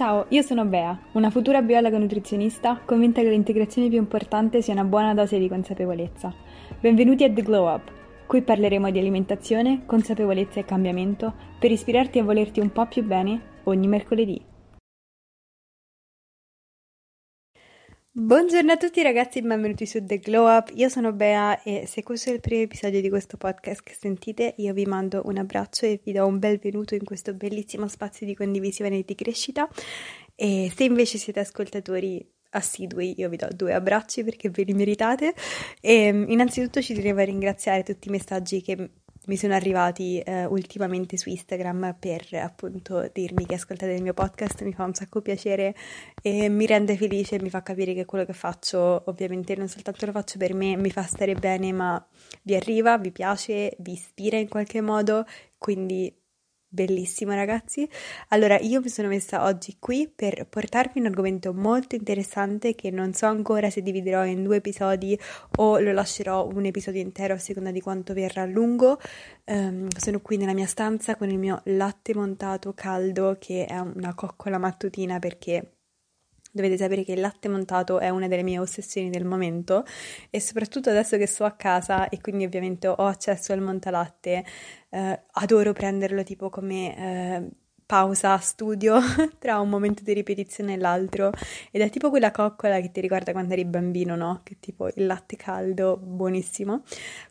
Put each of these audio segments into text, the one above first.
Ciao, io sono Bea, una futura biologa nutrizionista convinta che l'integrazione più importante sia una buona dose di consapevolezza. Benvenuti a The Glow Up. Qui parleremo di alimentazione, consapevolezza e cambiamento per ispirarti a volerti un po' più bene ogni mercoledì. Buongiorno a tutti ragazzi e benvenuti su The Glow Up, io sono Bea e se questo è il primo episodio di questo podcast che sentite io vi mando un abbraccio e vi do un benvenuto in questo bellissimo spazio di condivisione e di crescita. E se invece siete ascoltatori assidui io vi do due abbracci perché ve li meritate. E innanzitutto ci tenevo a ringraziare tutti i messaggi che mi sono arrivati eh, ultimamente su Instagram per appunto dirmi che ascoltate il mio podcast, mi fa un sacco piacere e mi rende felice, mi fa capire che quello che faccio ovviamente non soltanto lo faccio per me, mi fa stare bene, ma vi arriva, vi piace, vi ispira in qualche modo, quindi Bellissimo ragazzi. Allora, io mi sono messa oggi qui per portarvi un argomento molto interessante che non so ancora se dividerò in due episodi o lo lascerò un episodio intero a seconda di quanto verrà lungo. Um, sono qui nella mia stanza con il mio latte montato caldo che è una coccola mattutina perché Dovete sapere che il latte montato è una delle mie ossessioni del momento e soprattutto adesso che sto a casa e quindi ovviamente ho accesso al montalatte, eh, adoro prenderlo tipo come eh, pausa studio tra un momento di ripetizione e l'altro ed è tipo quella coccola che ti ricorda quando eri bambino, no? Che tipo il latte caldo, buonissimo.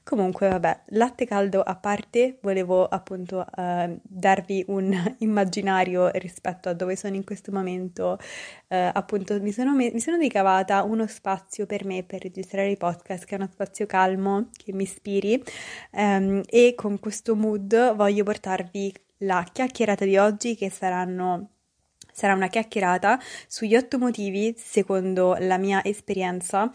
Comunque, vabbè, latte caldo a parte, volevo appunto uh, darvi un immaginario rispetto a dove sono in questo momento. Uh, appunto, mi sono, me- mi sono ricavata uno spazio per me per registrare i podcast, che è uno spazio calmo, che mi ispiri um, e con questo mood voglio portarvi la chiacchierata di oggi che saranno sarà una chiacchierata sugli otto motivi, secondo la mia esperienza,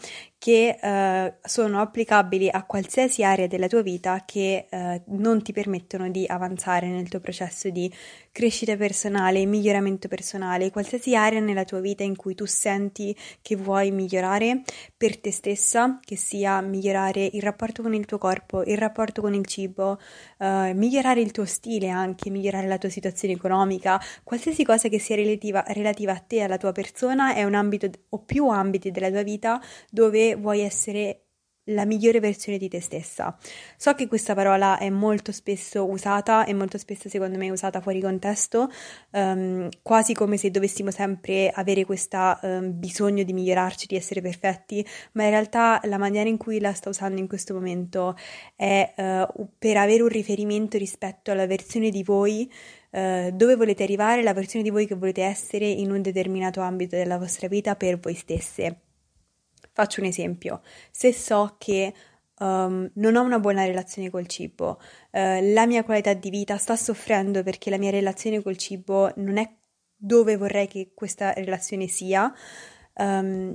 che eh, sono applicabili a qualsiasi area della tua vita che eh, non ti permettono di avanzare nel tuo processo di crescita personale, miglioramento personale, qualsiasi area nella tua vita in cui tu senti che vuoi migliorare per te stessa, che sia migliorare il rapporto con il tuo corpo, il rapporto con il cibo, eh, migliorare il tuo stile anche, migliorare la tua situazione economica, qualsiasi cosa che sia relativa, relativa a te, alla tua persona, è un ambito o più ambiti della tua vita dove vuoi essere la migliore versione di te stessa. So che questa parola è molto spesso usata e molto spesso secondo me usata fuori contesto, um, quasi come se dovessimo sempre avere questo um, bisogno di migliorarci, di essere perfetti, ma in realtà la maniera in cui la sto usando in questo momento è uh, per avere un riferimento rispetto alla versione di voi Uh, dove volete arrivare, la versione di voi che volete essere in un determinato ambito della vostra vita per voi stesse. Faccio un esempio, se so che um, non ho una buona relazione col cibo, uh, la mia qualità di vita sta soffrendo perché la mia relazione col cibo non è dove vorrei che questa relazione sia, um,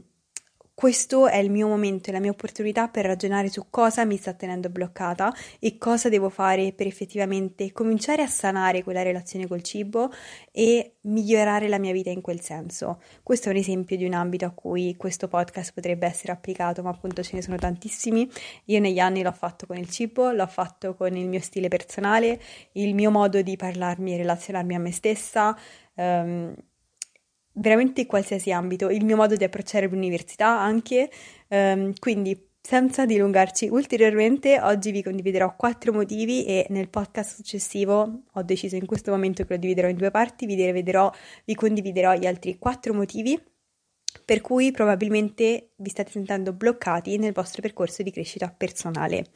questo è il mio momento e la mia opportunità per ragionare su cosa mi sta tenendo bloccata e cosa devo fare per effettivamente cominciare a sanare quella relazione col cibo e migliorare la mia vita in quel senso. Questo è un esempio di un ambito a cui questo podcast potrebbe essere applicato, ma appunto ce ne sono tantissimi. Io negli anni l'ho fatto con il cibo, l'ho fatto con il mio stile personale, il mio modo di parlarmi e relazionarmi a me stessa. Um, veramente qualsiasi ambito, il mio modo di approcciare l'università anche, um, quindi senza dilungarci ulteriormente, oggi vi condividerò quattro motivi e nel podcast successivo ho deciso in questo momento che lo dividerò in due parti, vi, dividerò, vi condividerò gli altri quattro motivi per cui probabilmente vi state sentendo bloccati nel vostro percorso di crescita personale.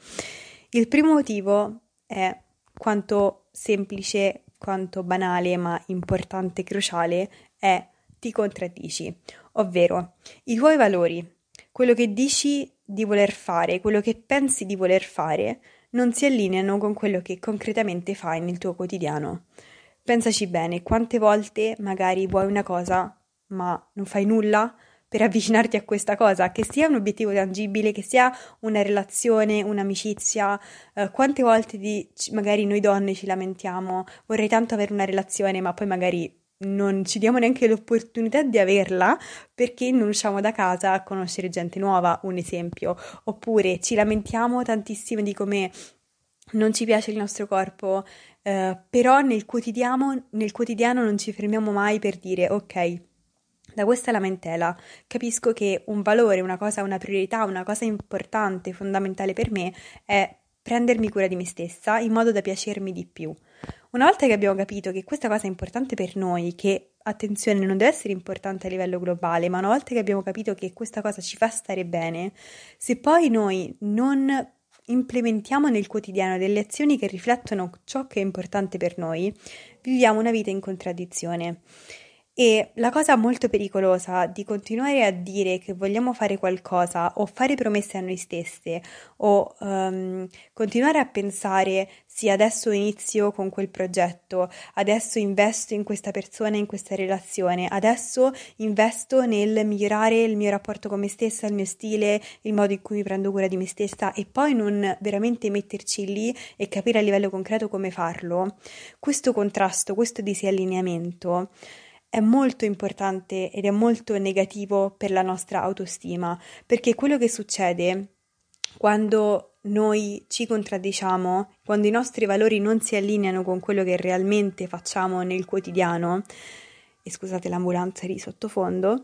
Il primo motivo è quanto semplice, quanto banale, ma importante e cruciale è ti contraddici, ovvero i tuoi valori, quello che dici di voler fare, quello che pensi di voler fare, non si allineano con quello che concretamente fai nel tuo quotidiano. Pensaci bene, quante volte magari vuoi una cosa, ma non fai nulla per avvicinarti a questa cosa, che sia un obiettivo tangibile, che sia una relazione, un'amicizia. Eh, quante volte di, magari noi donne ci lamentiamo, vorrei tanto avere una relazione, ma poi magari non ci diamo neanche l'opportunità di averla perché non usciamo da casa a conoscere gente nuova, un esempio, oppure ci lamentiamo tantissimo di come non ci piace il nostro corpo, eh, però nel quotidiano, nel quotidiano non ci fermiamo mai per dire ok, da questa lamentela capisco che un valore, una cosa, una priorità, una cosa importante, fondamentale per me è prendermi cura di me stessa in modo da piacermi di più. Una volta che abbiamo capito che questa cosa è importante per noi, che attenzione non deve essere importante a livello globale, ma una volta che abbiamo capito che questa cosa ci fa stare bene, se poi noi non implementiamo nel quotidiano delle azioni che riflettono ciò che è importante per noi, viviamo una vita in contraddizione. E la cosa molto pericolosa di continuare a dire che vogliamo fare qualcosa o fare promesse a noi stesse o um, continuare a pensare sì adesso inizio con quel progetto, adesso investo in questa persona, in questa relazione, adesso investo nel migliorare il mio rapporto con me stessa, il mio stile, il modo in cui mi prendo cura di me stessa e poi non veramente metterci lì e capire a livello concreto come farlo, questo contrasto, questo disallineamento è molto importante ed è molto negativo per la nostra autostima, perché quello che succede quando noi ci contraddiciamo, quando i nostri valori non si allineano con quello che realmente facciamo nel quotidiano, e scusate l'ambulanza di sottofondo,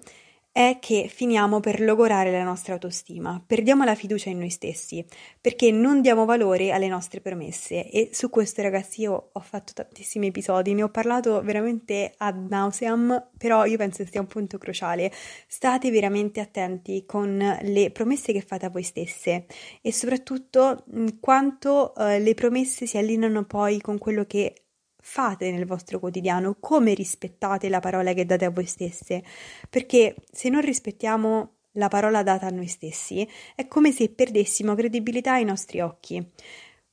è che finiamo per logorare la nostra autostima, perdiamo la fiducia in noi stessi, perché non diamo valore alle nostre promesse e su questo ragazzi io ho fatto tantissimi episodi, ne ho parlato veramente ad nauseam, però io penso sia un punto cruciale. State veramente attenti con le promesse che fate a voi stesse e soprattutto quanto eh, le promesse si allineano poi con quello che fate nel vostro quotidiano, come rispettate la parola che date a voi stesse, perché se non rispettiamo la parola data a noi stessi, è come se perdessimo credibilità ai nostri occhi.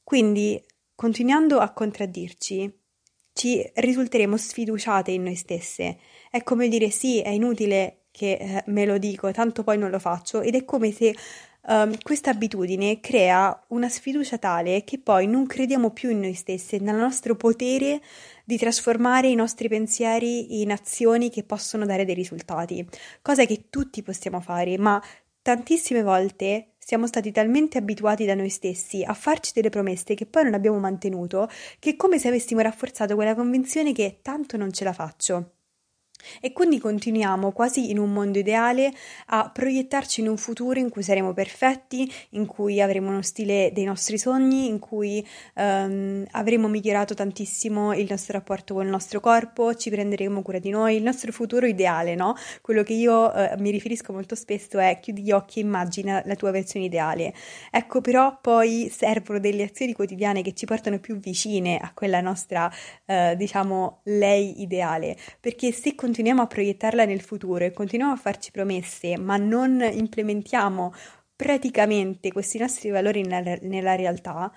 Quindi, continuando a contraddirci, ci risulteremo sfiduciate in noi stesse. È come dire sì, è inutile che eh, me lo dico, tanto poi non lo faccio, ed è come se um, questa abitudine crea una sfiducia tale che poi non crediamo più in noi stessi, nel nostro potere di trasformare i nostri pensieri in azioni che possono dare dei risultati, cosa che tutti possiamo fare, ma tantissime volte siamo stati talmente abituati da noi stessi a farci delle promesse che poi non abbiamo mantenuto, che è come se avessimo rafforzato quella convinzione che tanto non ce la faccio. E quindi continuiamo quasi in un mondo ideale a proiettarci in un futuro in cui saremo perfetti, in cui avremo uno stile dei nostri sogni, in cui um, avremo migliorato tantissimo il nostro rapporto con il nostro corpo, ci prenderemo cura di noi, il nostro futuro ideale, no? Quello che io uh, mi riferisco molto spesso è chiudi gli occhi e immagina la tua versione ideale. Ecco, però poi servono delle azioni quotidiane che ci portano più vicine a quella nostra, uh, diciamo, lei ideale, perché se continuiamo a proiettarla nel futuro e continuiamo a farci promesse, ma non implementiamo praticamente questi nostri valori nella, nella realtà,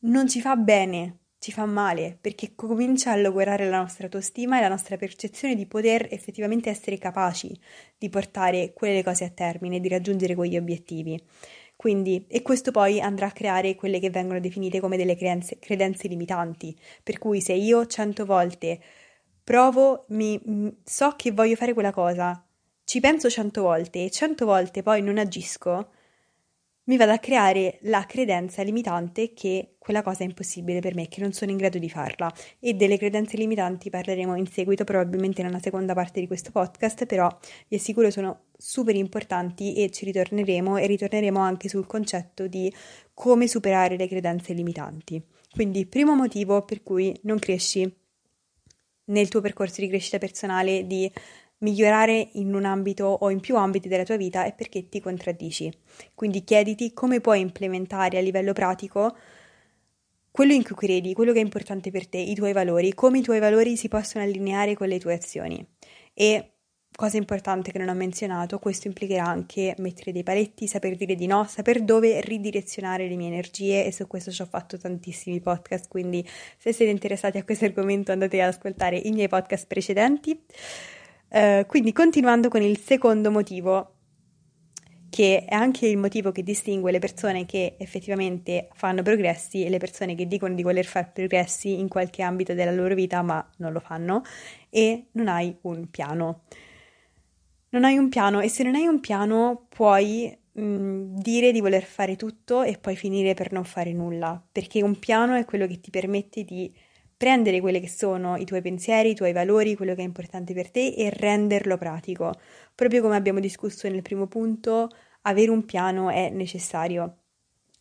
non ci fa bene, ci fa male, perché comincia a logorare la nostra autostima e la nostra percezione di poter effettivamente essere capaci di portare quelle cose a termine, di raggiungere quegli obiettivi. Quindi, e questo poi andrà a creare quelle che vengono definite come delle credenze, credenze limitanti, per cui se io cento volte provo, mi, so che voglio fare quella cosa, ci penso cento volte e cento volte poi non agisco, mi vado a creare la credenza limitante che quella cosa è impossibile per me, che non sono in grado di farla. E delle credenze limitanti parleremo in seguito, probabilmente nella seconda parte di questo podcast, però vi assicuro sono super importanti e ci ritorneremo e ritorneremo anche sul concetto di come superare le credenze limitanti. Quindi, primo motivo per cui non cresci nel tuo percorso di crescita personale di migliorare in un ambito o in più ambiti della tua vita è perché ti contraddici. Quindi chiediti come puoi implementare a livello pratico quello in cui credi, quello che è importante per te, i tuoi valori, come i tuoi valori si possono allineare con le tue azioni. E Cosa importante che non ho menzionato, questo implicherà anche mettere dei paletti, saper dire di no, saper dove ridirezionare le mie energie e su questo ci ho fatto tantissimi podcast, quindi se siete interessati a questo argomento andate ad ascoltare i miei podcast precedenti. Uh, quindi continuando con il secondo motivo, che è anche il motivo che distingue le persone che effettivamente fanno progressi e le persone che dicono di voler fare progressi in qualche ambito della loro vita ma non lo fanno e non hai un piano non hai un piano e se non hai un piano puoi mh, dire di voler fare tutto e poi finire per non fare nulla, perché un piano è quello che ti permette di prendere quelli che sono i tuoi pensieri, i tuoi valori, quello che è importante per te e renderlo pratico. Proprio come abbiamo discusso nel primo punto, avere un piano è necessario.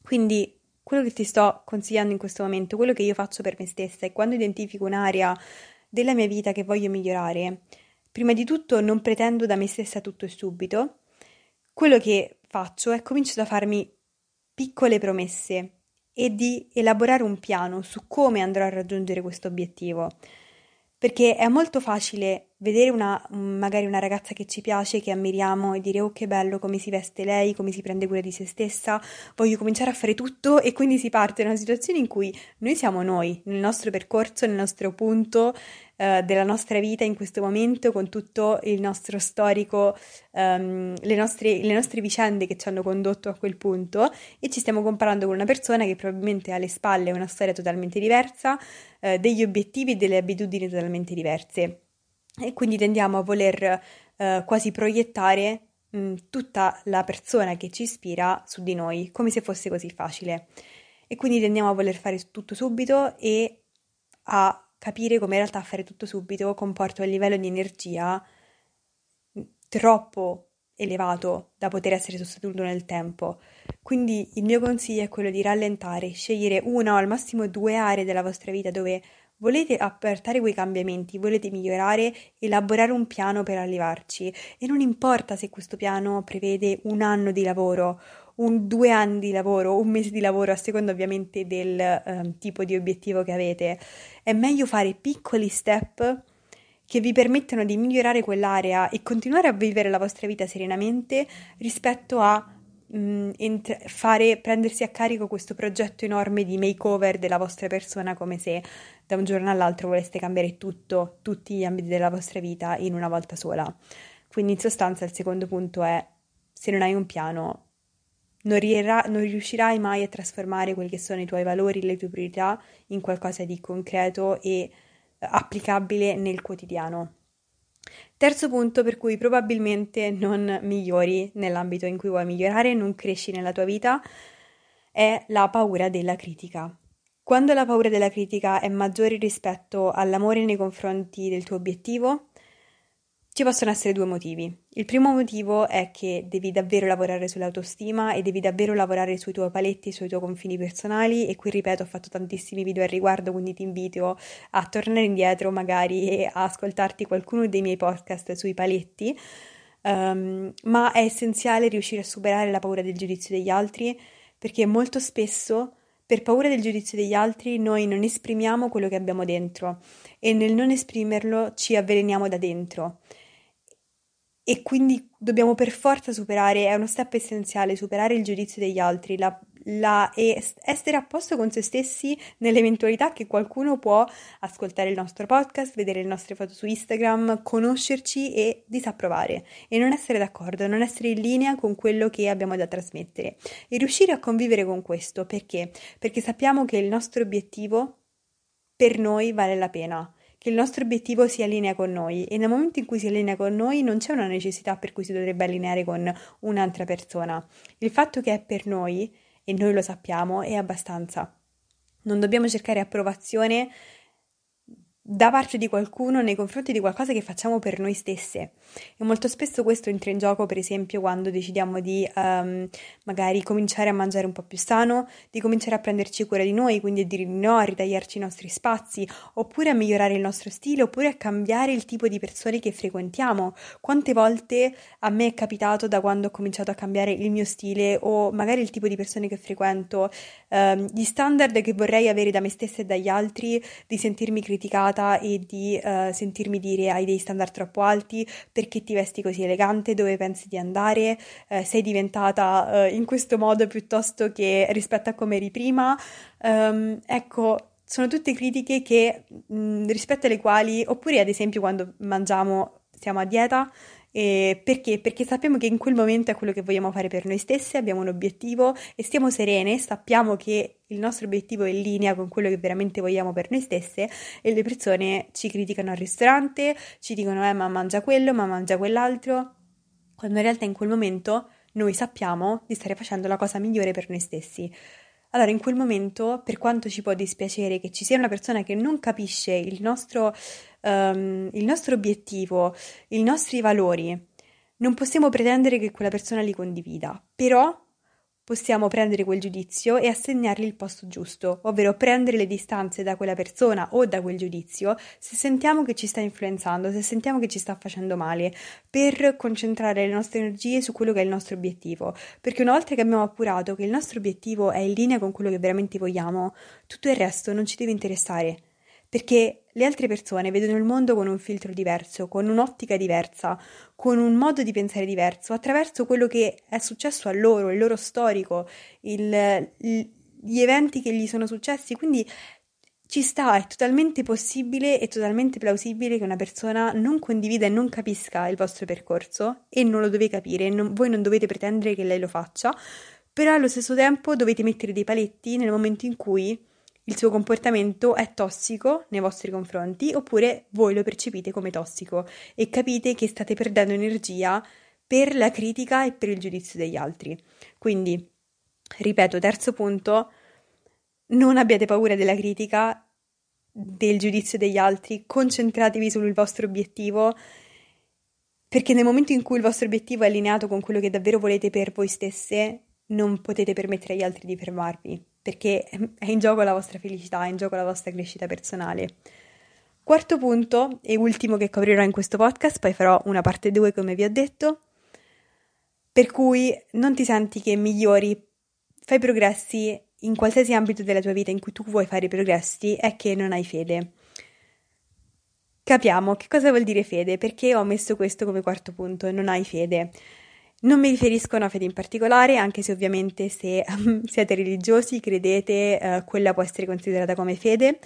Quindi quello che ti sto consigliando in questo momento, quello che io faccio per me stessa è quando identifico un'area della mia vita che voglio migliorare, prima di tutto non pretendo da me stessa tutto e subito. Quello che faccio è comincio a farmi piccole promesse e di elaborare un piano su come andrò a raggiungere questo obiettivo. Perché è molto facile vedere una, magari una ragazza che ci piace, che ammiriamo e dire oh che bello come si veste lei, come si prende cura di se stessa, voglio cominciare a fare tutto e quindi si parte da una situazione in cui noi siamo noi, nel nostro percorso, nel nostro punto eh, della nostra vita in questo momento, con tutto il nostro storico, um, le, nostre, le nostre vicende che ci hanno condotto a quel punto e ci stiamo comparando con una persona che probabilmente ha alle spalle una storia totalmente diversa, eh, degli obiettivi e delle abitudini totalmente diverse. E quindi tendiamo a voler eh, quasi proiettare mh, tutta la persona che ci ispira su di noi, come se fosse così facile. E quindi tendiamo a voler fare tutto subito e a capire come in realtà fare tutto subito comporta un livello di energia troppo elevato da poter essere sostenuto nel tempo. Quindi il mio consiglio è quello di rallentare, scegliere una o al massimo due aree della vostra vita dove volete apportare quei cambiamenti, volete migliorare, elaborare un piano per arrivarci e non importa se questo piano prevede un anno di lavoro un due anni di lavoro, un mese di lavoro, a seconda ovviamente del um, tipo di obiettivo che avete. È meglio fare piccoli step che vi permettano di migliorare quell'area e continuare a vivere la vostra vita serenamente rispetto a mh, ent- fare, prendersi a carico questo progetto enorme di makeover della vostra persona come se da un giorno all'altro voleste cambiare tutto, tutti gli ambiti della vostra vita in una volta sola. Quindi in sostanza il secondo punto è se non hai un piano non, riuscirai mai a trasformare quelli che sono i tuoi valori, le tue priorità in qualcosa di concreto e eh, applicabile nel quotidiano. Terzo punto per cui probabilmente non migliori nell'ambito in cui vuoi migliorare, non cresci nella tua vita, è la paura della critica. Quando la paura della critica è maggiore rispetto all'amore nei confronti del tuo obiettivo, ci possono essere due motivi. Il primo motivo è che devi davvero lavorare sull'autostima e devi davvero lavorare sui tuoi paletti, sui tuoi confini personali e qui ripeto ho fatto tantissimi video al riguardo quindi ti invito a tornare indietro magari e a ascoltarti qualcuno dei miei podcast sui paletti, um, ma è essenziale riuscire a superare la paura del giudizio degli altri perché molto spesso per paura del giudizio degli altri noi non esprimiamo quello che abbiamo dentro e nel non esprimerlo ci avveleniamo da dentro e quindi dobbiamo per forza superare, è uno step essenziale, superare il giudizio degli altri. La, la, e essere a posto con se stessi nell'eventualità che qualcuno può ascoltare il nostro podcast, vedere le nostre foto su Instagram, conoscerci e disapprovare. E non essere d'accordo, non essere in linea con quello che abbiamo da trasmettere. E riuscire a convivere con questo perché? Perché sappiamo che il nostro obiettivo per noi vale la pena che il nostro obiettivo si allinea con noi e nel momento in cui si allinea con noi non c'è una necessità per cui si dovrebbe allineare con un'altra persona. Il fatto che è per noi, e noi lo sappiamo, è abbastanza. Non dobbiamo cercare approvazione da parte di qualcuno nei confronti di qualcosa che facciamo per noi stesse. E molto spesso questo entra in gioco, per esempio, quando decidiamo di um, magari cominciare a mangiare un po' più sano, di cominciare a prenderci cura di noi, quindi a dire no, a ritagliarci i nostri spazi, oppure a migliorare il nostro stile, oppure a cambiare il tipo di persone che frequentiamo. Quante volte a me è capitato da quando ho cominciato a cambiare il mio stile o magari il tipo di persone che frequento, um, gli standard che vorrei avere da me stessa e dagli altri, di sentirmi criticata giudicata e di uh, sentirmi dire hai dei standard troppo alti, perché ti vesti così elegante, dove pensi di andare, uh, sei diventata uh, in questo modo piuttosto che rispetto a come eri prima. Um, ecco, sono tutte critiche che, mh, rispetto alle quali, oppure ad esempio quando mangiamo, siamo a dieta, e perché? Perché sappiamo che in quel momento è quello che vogliamo fare per noi stessi, abbiamo un obiettivo e stiamo serene, sappiamo che il nostro obiettivo è in linea con quello che veramente vogliamo per noi stesse e le persone ci criticano al ristorante, ci dicono eh ma mangia quello, ma mangia quell'altro, quando in realtà in quel momento noi sappiamo di stare facendo la cosa migliore per noi stessi. Allora, in quel momento, per quanto ci può dispiacere che ci sia una persona che non capisce il nostro, um, il nostro obiettivo, i nostri valori, non possiamo pretendere che quella persona li condivida, però possiamo prendere quel giudizio e assegnargli il posto giusto, ovvero prendere le distanze da quella persona o da quel giudizio se sentiamo che ci sta influenzando, se sentiamo che ci sta facendo male, per concentrare le nostre energie su quello che è il nostro obiettivo. Perché una volta che abbiamo appurato che il nostro obiettivo è in linea con quello che veramente vogliamo, tutto il resto non ci deve interessare perché le altre persone vedono il mondo con un filtro diverso, con un'ottica diversa, con un modo di pensare diverso, attraverso quello che è successo a loro, il loro storico, il, gli eventi che gli sono successi. Quindi ci sta, è totalmente possibile e totalmente plausibile che una persona non condivida e non capisca il vostro percorso e non lo deve capire, non, voi non dovete pretendere che lei lo faccia, però allo stesso tempo dovete mettere dei paletti nel momento in cui il suo comportamento è tossico nei vostri confronti oppure voi lo percepite come tossico e capite che state perdendo energia per la critica e per il giudizio degli altri. Quindi, ripeto, terzo punto, non abbiate paura della critica, del giudizio degli altri, concentratevi sul vostro obiettivo perché nel momento in cui il vostro obiettivo è allineato con quello che davvero volete per voi stesse, non potete permettere agli altri di fermarvi perché è in gioco la vostra felicità, è in gioco la vostra crescita personale. Quarto punto e ultimo che coprirò in questo podcast, poi farò una parte 2 come vi ho detto, per cui non ti senti che migliori, fai progressi in qualsiasi ambito della tua vita in cui tu vuoi fare progressi, è che non hai fede. Capiamo che cosa vuol dire fede, perché ho messo questo come quarto punto, non hai fede. Non mi riferisco a una fede in particolare, anche se ovviamente se siete religiosi, credete, eh, quella può essere considerata come fede,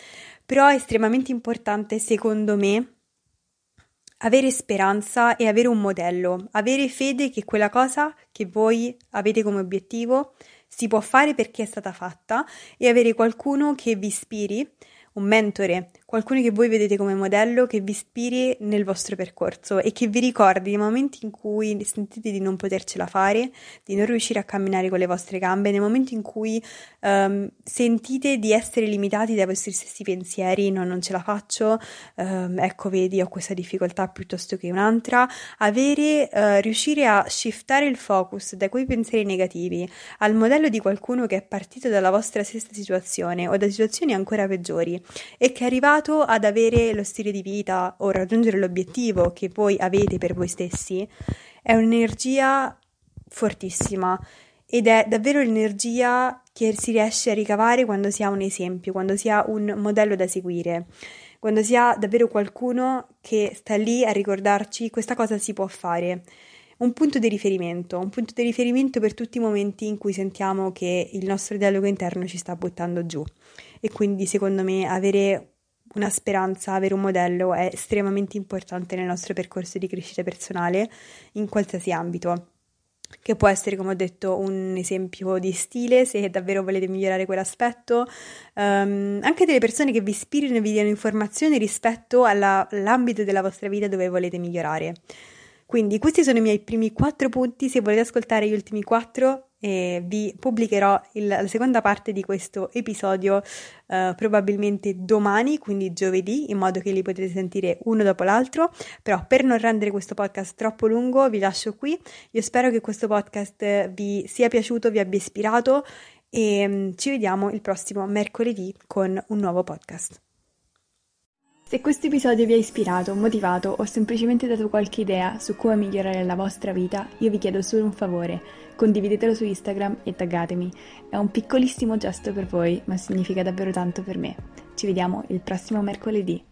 però è estremamente importante, secondo me, avere speranza e avere un modello, avere fede che quella cosa che voi avete come obiettivo si può fare perché è stata fatta e avere qualcuno che vi ispiri, un mentore, qualcuno che voi vedete come modello, che vi ispiri nel vostro percorso e che vi ricordi i momenti in cui sentite di non potercela fare, di non riuscire a camminare con le vostre gambe, nei momenti in cui um, sentite di essere limitati dai vostri stessi pensieri, no, non ce la faccio, um, ecco vedi ho questa difficoltà piuttosto che un'altra, avere, uh, riuscire a shiftare il focus da quei pensieri negativi al modello di qualcuno che è partito dalla vostra stessa situazione o da situazioni ancora peggiori e che è arrivato arrivato ad avere lo stile di vita o raggiungere l'obiettivo che voi avete per voi stessi è un'energia fortissima ed è davvero l'energia che si riesce a ricavare quando si ha un esempio, quando si ha un modello da seguire, quando si ha davvero qualcuno che sta lì a ricordarci questa cosa si può fare. Un punto di riferimento, un punto di riferimento per tutti i momenti in cui sentiamo che il nostro dialogo interno ci sta buttando giù. E quindi secondo me avere una speranza, avere un modello è estremamente importante nel nostro percorso di crescita personale in qualsiasi ambito. Che può essere, come ho detto, un esempio di stile se davvero volete migliorare quell'aspetto, um, anche delle persone che vi ispirino e vi diano informazioni rispetto alla, all'ambito della vostra vita dove volete migliorare. Quindi questi sono i miei primi quattro punti, se volete ascoltare gli ultimi quattro e vi pubblicherò il, la seconda parte di questo episodio uh, probabilmente domani, quindi giovedì, in modo che li potete sentire uno dopo l'altro. Però per non rendere questo podcast troppo lungo, vi lascio qui. Io spero che questo podcast vi sia piaciuto, vi abbia ispirato e um, ci vediamo il prossimo mercoledì con un nuovo podcast. Se questo episodio vi ha ispirato, motivato o semplicemente dato qualche idea su come migliorare la vostra vita, io vi chiedo solo un favore, condividetelo su Instagram e taggatemi. È un piccolissimo gesto per voi, ma significa davvero tanto per me. Ci vediamo il prossimo mercoledì.